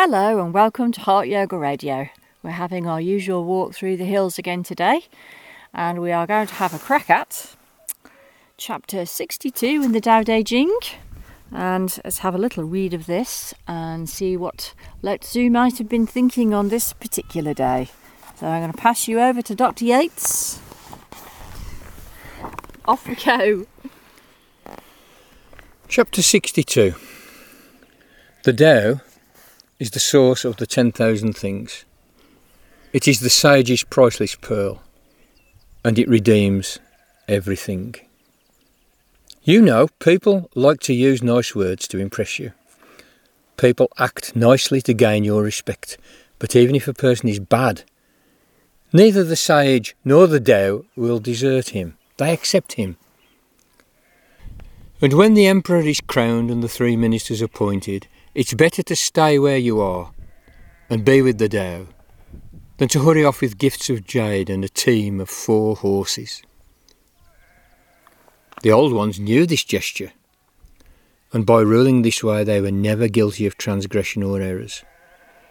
Hello and welcome to Heart Yoga Radio. We're having our usual walk through the hills again today, and we are going to have a crack at chapter 62 in the Tao Te Ching. And let's have a little read of this and see what Lao Tzu might have been thinking on this particular day. So I'm going to pass you over to Dr. Yates. Off we go. Chapter 62 The Tao is the source of the 10,000 things. It is the sage's priceless pearl, and it redeems everything. You know, people like to use nice words to impress you. People act nicely to gain your respect, but even if a person is bad, neither the sage nor the Tao will desert him. They accept him. And when the emperor is crowned and the three ministers appointed, it's better to stay where you are and be with the Tao than to hurry off with gifts of jade and a team of four horses. The old ones knew this gesture, and by ruling this way they were never guilty of transgression or errors.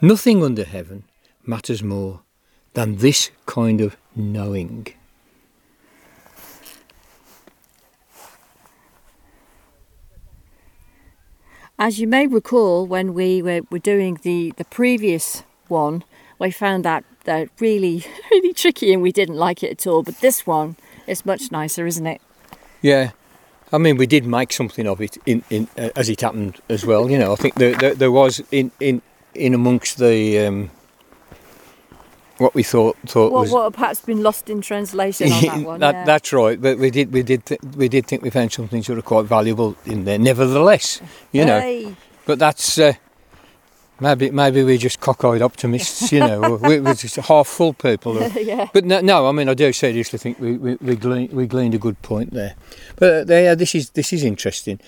Nothing under heaven matters more than this kind of knowing. As you may recall, when we were, were doing the, the previous one, we found that that really, really tricky and we didn't like it at all. But this one is much nicer, isn't it? Yeah, I mean, we did make something of it in, in uh, as it happened as well. You know, I think there, there, there was in, in in amongst the um, what we thought thought what, was what perhaps been lost in translation on that one. that, yeah. That's right, but we did we did th- we did think we found something sort of quite valuable in there. Nevertheless, you know, Hey. but that's. Uh, Maybe, maybe we're just cockeyed optimists, you know. we, we're just half full people. Or, yeah. but no, no, I mean, I do seriously think we we, we, gleaned, we gleaned a good point there. But uh, yeah, this is this is interesting,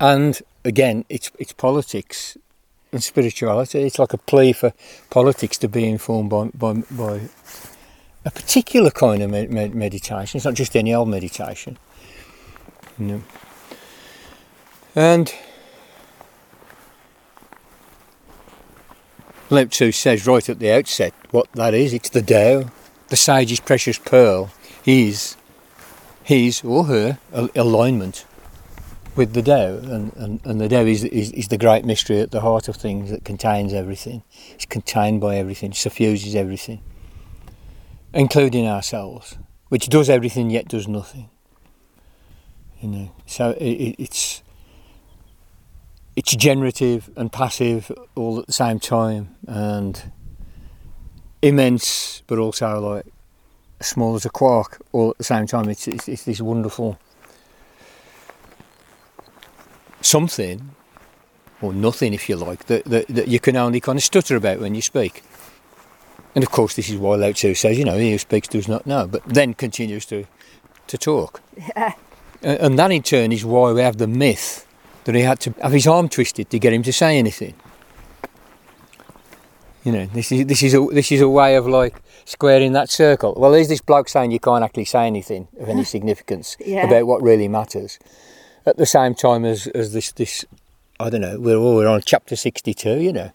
and again, it's it's politics and spirituality. It's like a plea for politics to be informed by by, by a particular kind of med- med- meditation. It's not just any old meditation, know. And Lao says right at the outset what that is. It's the Tao. The sage's precious pearl is his or her alignment with the Tao. And, and, and the Tao is, is, is the great mystery at the heart of things that contains everything. It's contained by everything, suffuses everything, including ourselves, which does everything yet does nothing. You know, so it, it, it's it's generative and passive all at the same time and immense but also like small as a quark all at the same time it's, it's, it's this wonderful something or nothing if you like that, that, that you can only kind of stutter about when you speak and of course this is why Lao Tzu says you know he who speaks does not know but then continues to to talk Yeah. and that in turn is why we have the myth that he had to have his arm twisted to get him to say anything. You know, this is this is a this is a way of like squaring that circle. Well, there's this bloke saying you can't actually say anything of any significance Yeah. about what really matters. At the same time as, as this this I don't know, we're we're on chapter sixty two, you know.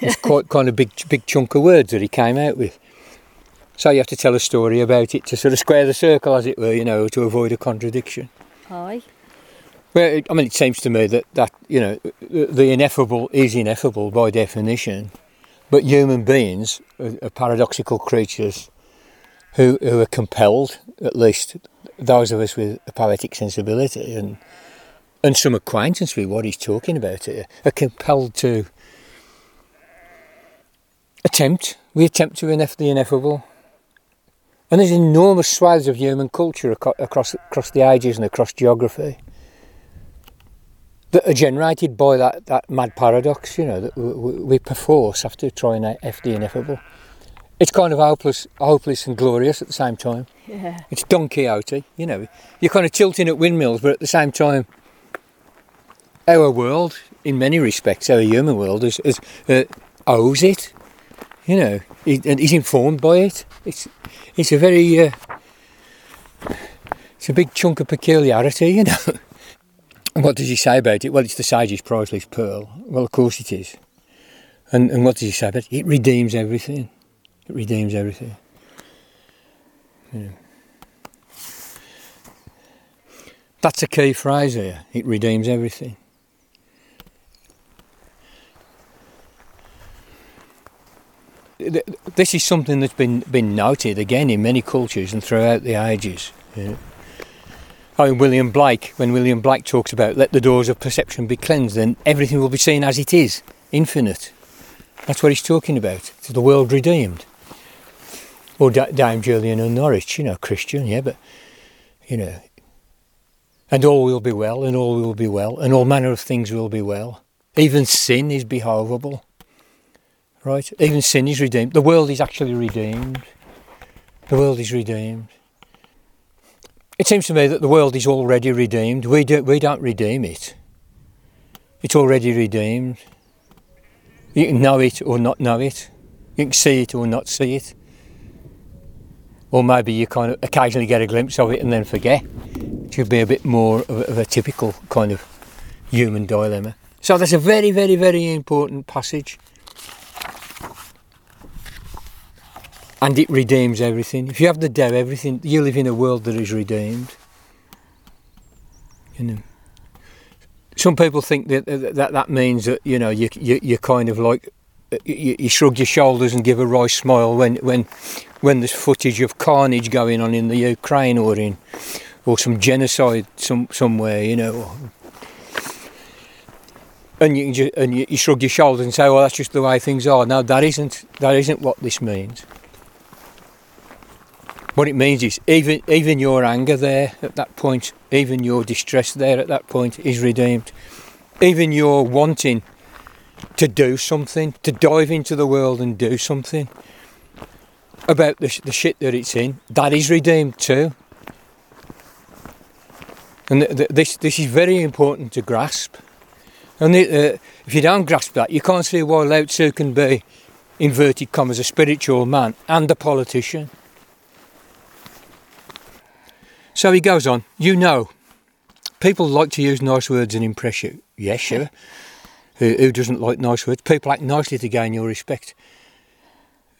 It's quite kind of big big chunk of words that he came out with. So you have to tell a story about it to sort of square the circle, as it were, you know, to avoid a contradiction. Hi. Well, I mean, it seems to me that, that you know the the ineffable is ineffable by definition, but human beings are, are paradoxical creatures who who are compelled, at least those of us with a poetic sensibility and and some acquaintance with what he's talking about here, are compelled to attempt. We attempt to ineff- the ineffable. And there's enormous swathes of human culture aco- across across the ages and across geography that are generated by that, that mad paradox, you know, that we, we perforce have to try and F the ineffable. It's kind of hopeless, hopeless and glorious at the same time. Yeah. It's Don Quixote, you know. You're kind of tilting at windmills, but at the same time, our world, in many respects, our human world, is, is uh, owes it. You know, it, and is informed by it. It's it's a very uh, it's a big chunk of peculiarity, you know. What does he say about it? Well, it's the sage's priceless pearl. Well, of course it is. And, and what does he say about it? It redeems everything. Redeems everything. Yeah. That's a key phrase here. It redeems everything. This is something that's been, been noted again in many cultures and throughout the ages. Yeah. Oh, mean, William Blake, when William Blake talks about let the doors of perception be cleansed, then everything will be seen as it is, infinite. That's what he's talking about. It's the world redeemed. Or Dame Julian of Norwich, you know, Christian, yeah, but, you know, and all will be well, and all will be well, and all manner of things will be well. Even sin is behovely. Right? Even sin is redeemed. The world is actually redeemed. The world is redeemed. It seems to me that the world is already redeemed. We, do, we don't redeem it. It's already redeemed. You can know it or not know it. You can see it or not see it. Or maybe you kind of occasionally get a glimpse of it and then forget. It should be a bit more of a, typical kind of human dilemma. So that's a very, very, very important passage. and it redeems everything. If you have the Tao, everything you live in a world that is redeemed. You know, some people think that that, that means that you know you you you kind of like you, you shrug your shoulders and give a wry smile when when when there's footage of carnage going on in the Ukraine or in or some genocide some somewhere, you know. And you, and you shrug your shoulders and say, "Well, that's just the way things are." No, that isn't. That isn't what this means. What it means is even even your anger there at that point, even your distress there at that point is redeemed. Even your wanting to do something, to dive into the world and do something about the, the shit that it's in, that is redeemed too. And th- th- this this is very important to grasp. And uh, if you don't grasp that, you can't see why Lao Tzu can be, inverted commas, a spiritual man and a politician. So he goes on, you know, people like to use nice words and impress you. Yes, sure. Who, who, doesn't like nice words? People act nicely to gain your respect.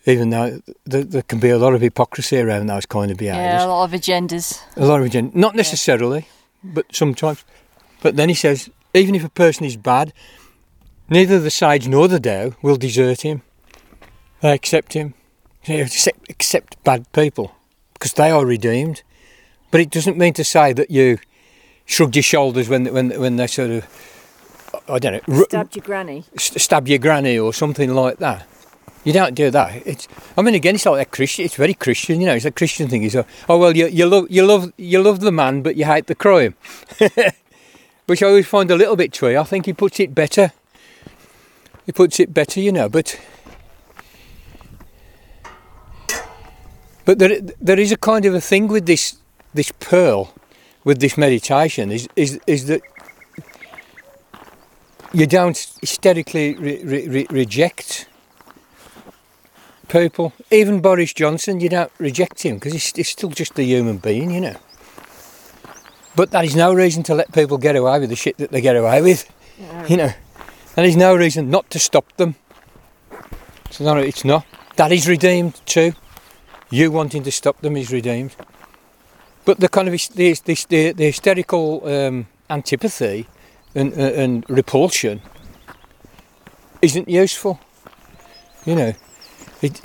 Even though there, there, can be a lot of hypocrisy around those kind of behaviours. Yeah, a lot of agendas. A lot of agendas. Not necessarily, yeah. but sometimes. But then he says, even if a person is bad, neither the sage nor the Tao will desert him. They accept him. They accept, accept bad people because they are redeemed. But it doesn't mean to say that you shrugged your shoulders when when when they sort of I don't know stabbed your granny, stab your granny or something like that. You don't do that. It's I mean again it's like that Christian. It's very Christian, you know. It's a Christian thing. It's a, oh well you you love you love you love the man but you hate the crime, which I always find a little bit true. I think he puts it better. He puts it better, you know, but. But there, there is a kind of a thing with this this pearl with this meditation is is is that you don't hysterically re- re- reject people. Even Boris Johnson, you don't reject him because he's, he's, still just a human being, you know. But that is no reason to let people get away with the shit that they get away with, yeah. you know. And there's no reason not to stop them. So no, it's not. That is redeemed too. You wanting to stop them is redeemed. But the kind of the, the hysterical um, antipathy and, uh, and repulsion isn't useful. You know, it,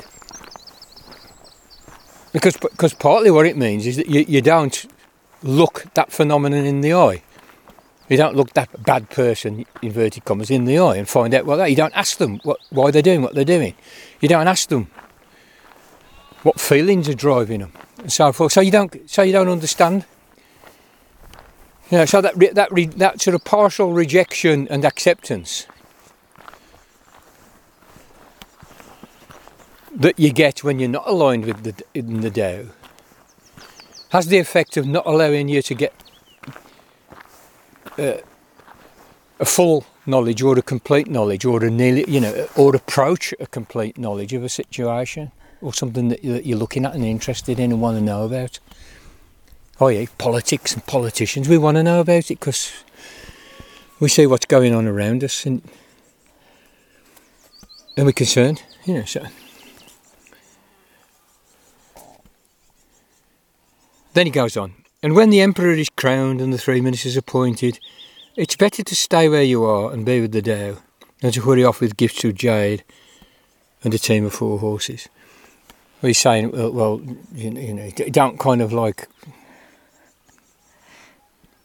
because because partly what it means is that you, you don't look that phenomenon in the eye. You don't look that bad person, inverted commas, in the eye and find out what that. You don't ask them what, why they're doing what they're doing. You don't ask them what feelings are driving them and so forth. So you don't, so you don't understand. Know, so that re, that re, that sort of partial rejection and acceptance that you get when you're not aligned with the in the Tao has the effect of not allowing you to get uh, a full knowledge or a complete knowledge or a nearly, you know, or approach a complete knowledge of a situation or something that you're looking at and interested in and want to know about. Oh yeah, politics and politicians, we want to know about it because we see what's going on around us and and we're concerned, you know. So then he goes on, and when the emperor is crowned and the three ministers appointed, it's better to stay where you are and be with the Dao than to hurry off with gifts of jade and a team of four horses. He's saying, uh, well, well you know, don't kind of like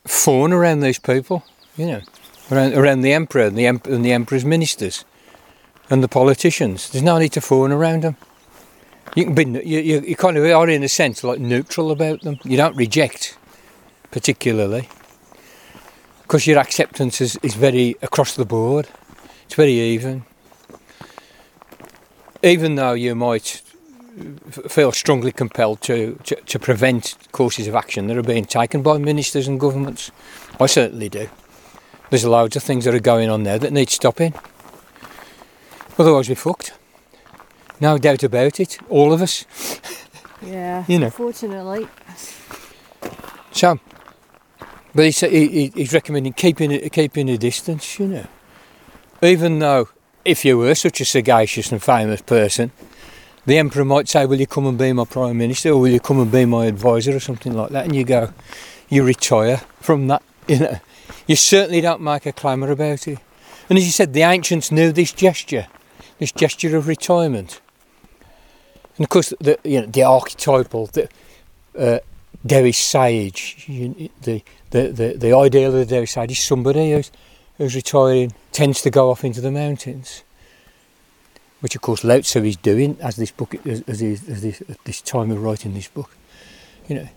fawn around these people, you know, around, around the emperor and the, em- and the emperor's ministers and the politicians. There's no need to fawn around them. You can be, you, you, you kind of are in a sense like neutral about them. You don't reject particularly because your acceptance is, is very across the board. It's very even. Even though you might feel strongly compelled to, to, to, prevent courses of action that are being taken by ministers and governments. I certainly do. There's loads of things that are going on there that need stopping. Otherwise, we're fucked. No doubt about it. All of us. Yeah. you know. Fortunately. So, but he's, he, he's recommending keeping keeping a distance. You know, even though if you were such a sagacious and famous person, the emperor might say, "Will you come and be my prime minister, or will you come and be my advisor, or something like that?" And you go, you retire from that. You know, you certainly don't make a clamour about it. And as you said, the ancients knew this gesture, this gesture of retirement. And of course, the you know the archetypal, the uh, Taoist sage, you, the, the the the ideal of the Taoist sage is somebody who's who's retiring tends to go off into the mountains which of course Lao Tzu is doing as this book as, as, as this, at this time of writing this book. You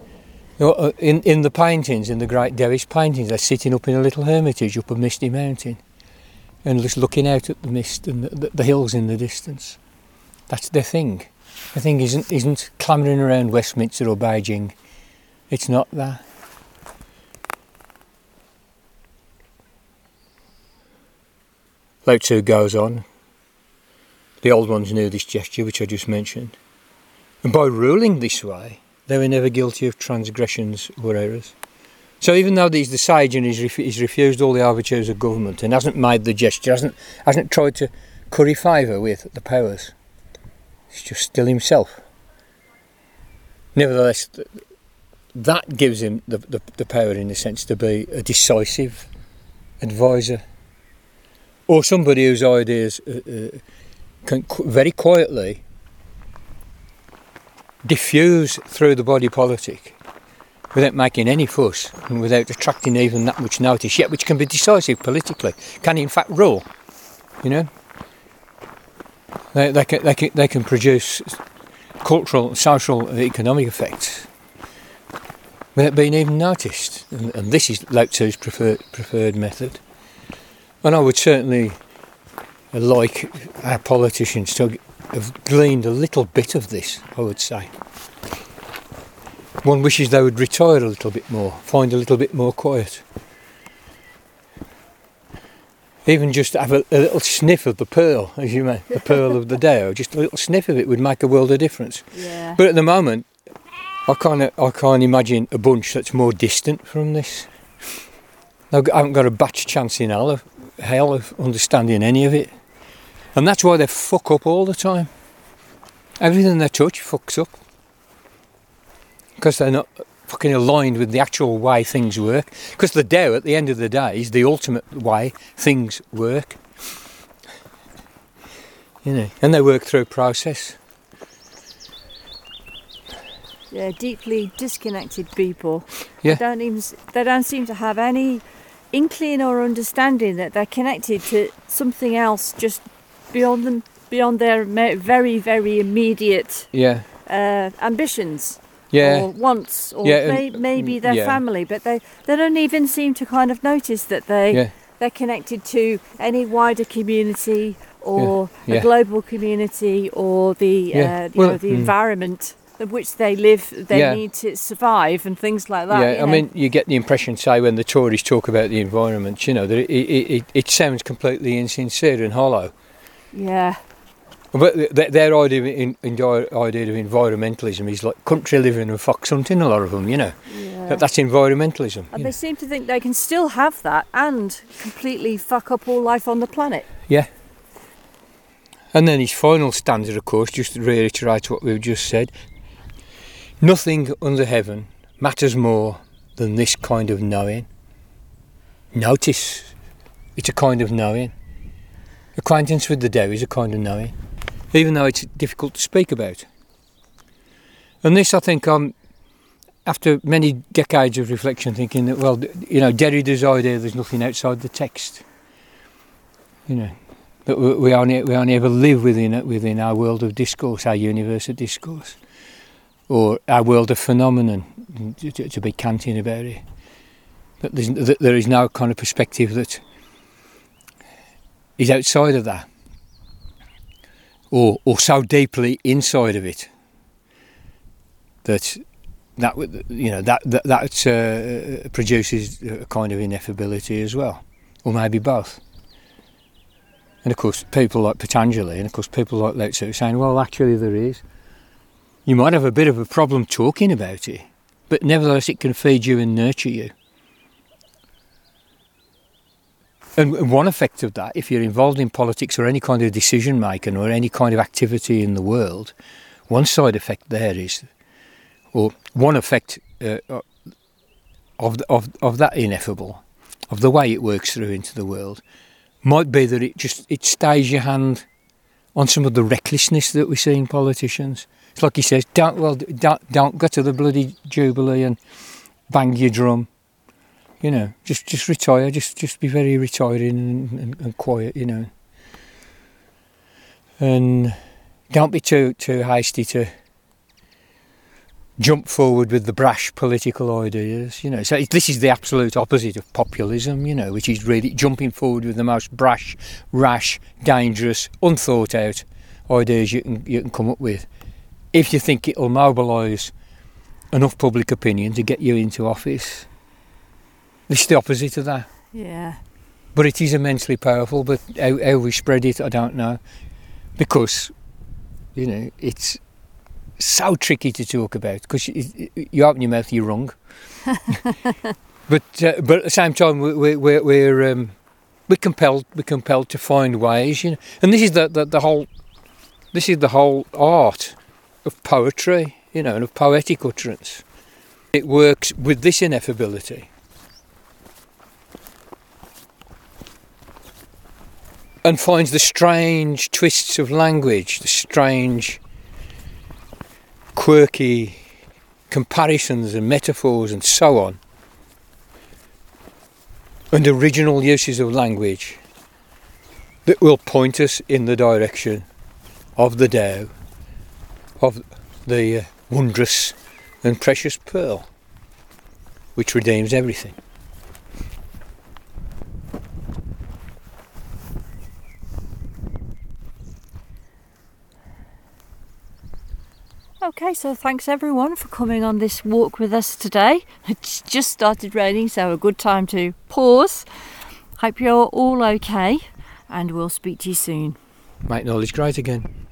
know, uh, in in the paintings, in the great Taoist paintings, they're sitting up in a little hermitage up a misty mountain, and just looking out at the mist and the, the, the hills in the distance. That's their thing. The thing isn't isn't clambering around Westminster or Beijing. It's not that. Lao Tzu goes on, the old ones knew this gesture, which I just mentioned. And by ruling this way, they were never guilty of transgressions or errors. So even though he's the sage and he's, ref- he's refused all the overtures of government and hasn't made the gesture, hasn't, hasn't tried to curry favour with the powers, he's just still himself. Nevertheless, that gives him the, the, the power, in a sense, to be a decisive advisor or somebody whose ideas uh, uh, can very quietly diffuse through the body politic without making any fuss and without attracting even that much notice, yet which can be decisive politically, can in fact rule, you know. They, they, can, they, can, they can produce cultural, social, and economic effects without being even noticed. And, and this is Lao Tzu's preferred, preferred method. And I would certainly like our politicians to have gleaned a little bit of this, I would say. One wishes they would retire a little bit more, find a little bit more quiet. Even just have a, a little sniff of the pearl, as you may, the pearl of the Dao, just a little sniff of it would make a world of difference. Yeah. But at the moment, I can't, I can't imagine a bunch that's more distant from this. I haven't got a batch chance in hell of, hell of understanding any of it. And that's why they fuck up all the time. Everything they touch fucks up. Because they're not fucking aligned with the actual way things work. Because the Dao, at the end of the day, is the ultimate way things work. You know, and they work through process. Yeah, deeply disconnected people. Yeah. They don't even. They don't seem to have any inkling or understanding that they're connected to something else just beyond them, beyond their very, very immediate Yeah. uh, ambitions Yeah. or wants, or Yeah, may, maybe their yeah. family. But they, they don't even seem to kind of notice that they Yeah. they're connected to any wider community or a global community or the uh, you Well, know the mm. environment in which they live, they need to survive and things like that. yeah, I know. mean, you get the impression, say, when the Tories talk about the environment, you know, that it, it, it, it sounds completely insincere and hollow. Yeah, But th- their idea of, in, idea of environmentalism is like country living and fox hunting, a lot of them, you know. yeah. That, that's environmentalism. and they know. seem to think they can still have that and completely fuck up all life on the planet. Yeah. And then his final stanza, of course, just reiterates what we've just said. Nothing under heaven matters more than this kind of knowing. Notice, it's a kind of knowing. Acquaintance with the Tao is a kind of knowing, even though it's difficult to speak about. And this, I think, I'm after many decades of reflection, thinking that, well, you know, Derrida's idea there's nothing outside the text. You know, that we only, we only ever live within, it within our world of discourse, our universe of discourse, or our world of phenomenon, to, to be Kantian about it. That there is no kind of perspective that is outside of that, or, or so deeply inside of it that that you know that that, that uh, produces a kind of ineffability as well, or maybe both. And of course, people like Patanjali, and of course, people like Lao Tzu saying, "Well, actually, there is." You might have a bit of a problem talking about it, but nevertheless, it can feed you and nurture you. And one effect of that, if you're involved in politics or any kind of decision making or any kind of activity in the world, one side effect there is or one effect uh, of, of of that ineffable, of the way it works through into the world, might be that it just it stays your hand on some of the recklessness that we see in politicians. It's like he says, don't well, don't don't go to the bloody jubilee and bang your drum. You know, just just retire, just just be very retiring and, and, and quiet. You know, and don't be too too hasty to jump forward with the brash political ideas, you know. So this is the absolute opposite of populism, you know, which is really jumping forward with the most brash, rash, dangerous, unthought out ideas you can you can come up with. If you think it'll mobilise enough public opinion to get you into office, is the opposite of that. Yeah. But it is immensely powerful. But how, how we spread it, I don't know, because you know it's so tricky to talk about because you, you open your mouth, you're wrong. but uh, but at the same time, we, we're we're um, we're compelled we're compelled to find ways, you know. And this is the, the, the whole this is the whole art of poetry, you know, and of poetic utterance. It works with this ineffability. And finds the strange twists of language, the strange quirky comparisons and metaphors and so on, and original uses of language that will point us in the direction of the Tao, of the uh, wondrous and precious pearl, which redeems everything. Okay, so thanks everyone for coming on this walk with us today. It's just started raining, so a good time to pause. Hope you're all okay, and we'll speak to you soon. Make knowledge great again.